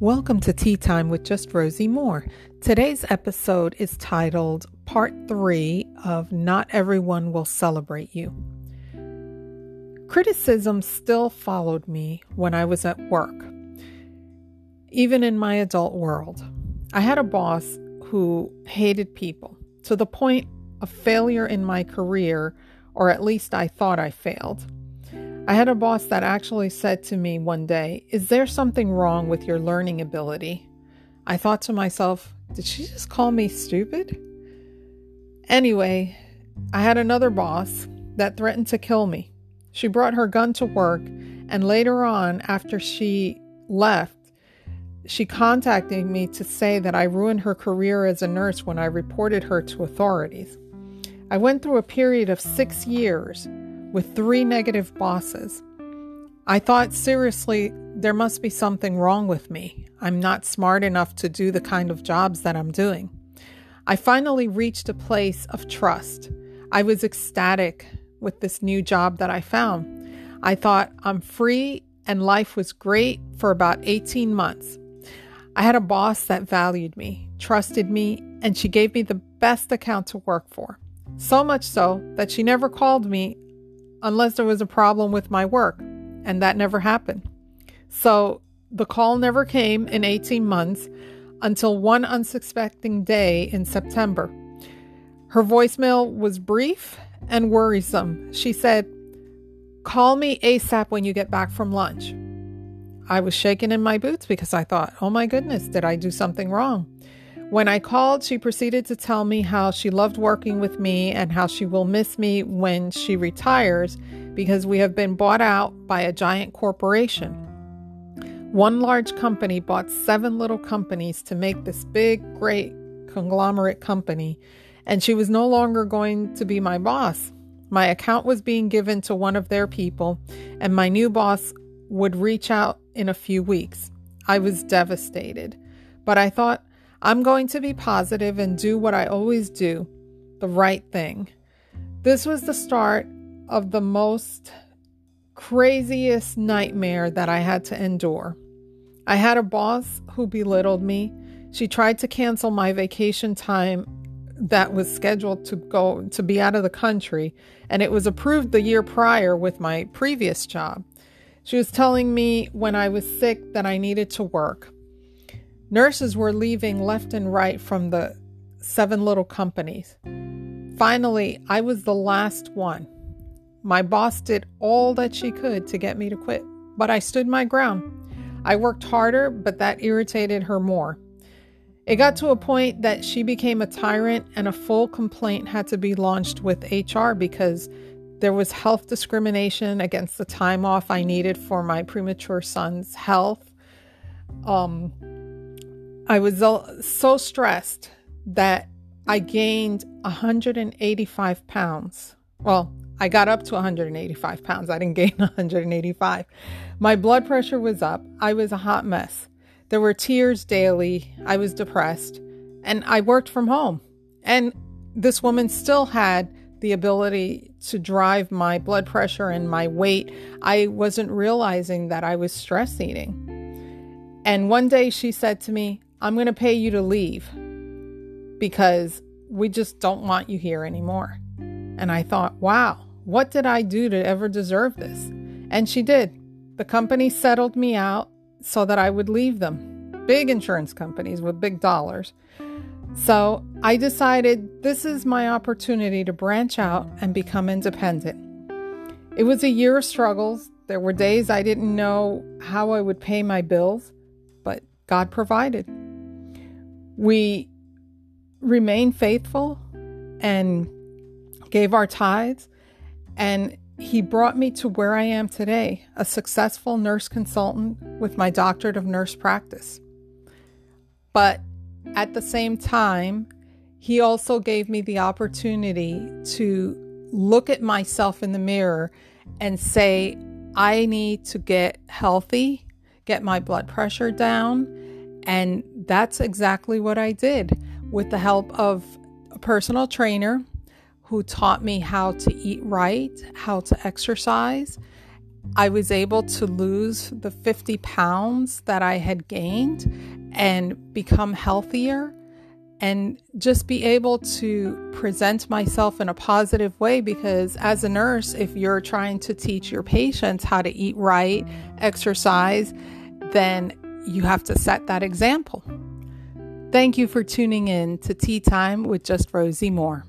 Welcome to Tea Time with Just Rosie Moore. Today's episode is titled Part 3 of Not Everyone Will Celebrate You. Criticism still followed me when I was at work, even in my adult world. I had a boss who hated people to the point of failure in my career, or at least I thought I failed. I had a boss that actually said to me one day, Is there something wrong with your learning ability? I thought to myself, Did she just call me stupid? Anyway, I had another boss that threatened to kill me. She brought her gun to work, and later on, after she left, she contacted me to say that I ruined her career as a nurse when I reported her to authorities. I went through a period of six years with three negative bosses. I thought seriously, there must be something wrong with me. I'm not smart enough to do the kind of jobs that I'm doing. I finally reached a place of trust. I was ecstatic with this new job that I found. I thought I'm free and life was great for about 18 months. I had a boss that valued me, trusted me, and she gave me the best account to work for. So much so that she never called me unless there was a problem with my work, and that never happened. So the call never came in 18 months until one unsuspecting day in September. Her voicemail was brief and worrisome. She said, Call me ASAP when you get back from lunch. I was shaking in my boots because I thought, oh my goodness, did I do something wrong? When I called, she proceeded to tell me how she loved working with me and how she will miss me when she retires because we have been bought out by a giant corporation. One large company bought seven little companies to make this big, great conglomerate company, and she was no longer going to be my boss. My account was being given to one of their people, and my new boss would reach out in a few weeks. I was devastated, but I thought I'm going to be positive and do what I always do the right thing. This was the start of the most craziest nightmare that I had to endure. I had a boss who belittled me. She tried to cancel my vacation time that was scheduled to go to be out of the country, and it was approved the year prior with my previous job. She was telling me when I was sick that I needed to work. Nurses were leaving left and right from the seven little companies. Finally, I was the last one. My boss did all that she could to get me to quit, but I stood my ground. I worked harder, but that irritated her more. It got to a point that she became a tyrant, and a full complaint had to be launched with HR because there was health discrimination against the time off I needed for my premature son's health. Um, I was so stressed that I gained 185 pounds. Well, I got up to 185 pounds. I didn't gain 185. My blood pressure was up. I was a hot mess. There were tears daily. I was depressed. And I worked from home. And this woman still had the ability to drive my blood pressure and my weight. I wasn't realizing that I was stress eating. And one day she said to me, I'm going to pay you to leave because we just don't want you here anymore. And I thought, wow, what did I do to ever deserve this? And she did. The company settled me out so that I would leave them. Big insurance companies with big dollars. So I decided this is my opportunity to branch out and become independent. It was a year of struggles. There were days I didn't know how I would pay my bills, but God provided we remained faithful and gave our tithes. And he brought me to where I am today, a successful nurse consultant with my doctorate of nurse practice. But at the same time, he also gave me the opportunity to look at myself in the mirror and say, I need to get healthy, get my blood pressure down, and that's exactly what I did with the help of a personal trainer who taught me how to eat right, how to exercise, I was able to lose the 50 pounds that I had gained and become healthier and just be able to present myself in a positive way because as a nurse if you're trying to teach your patients how to eat right, exercise, then you have to set that example. Thank you for tuning in to Tea Time with Just Rosie Moore.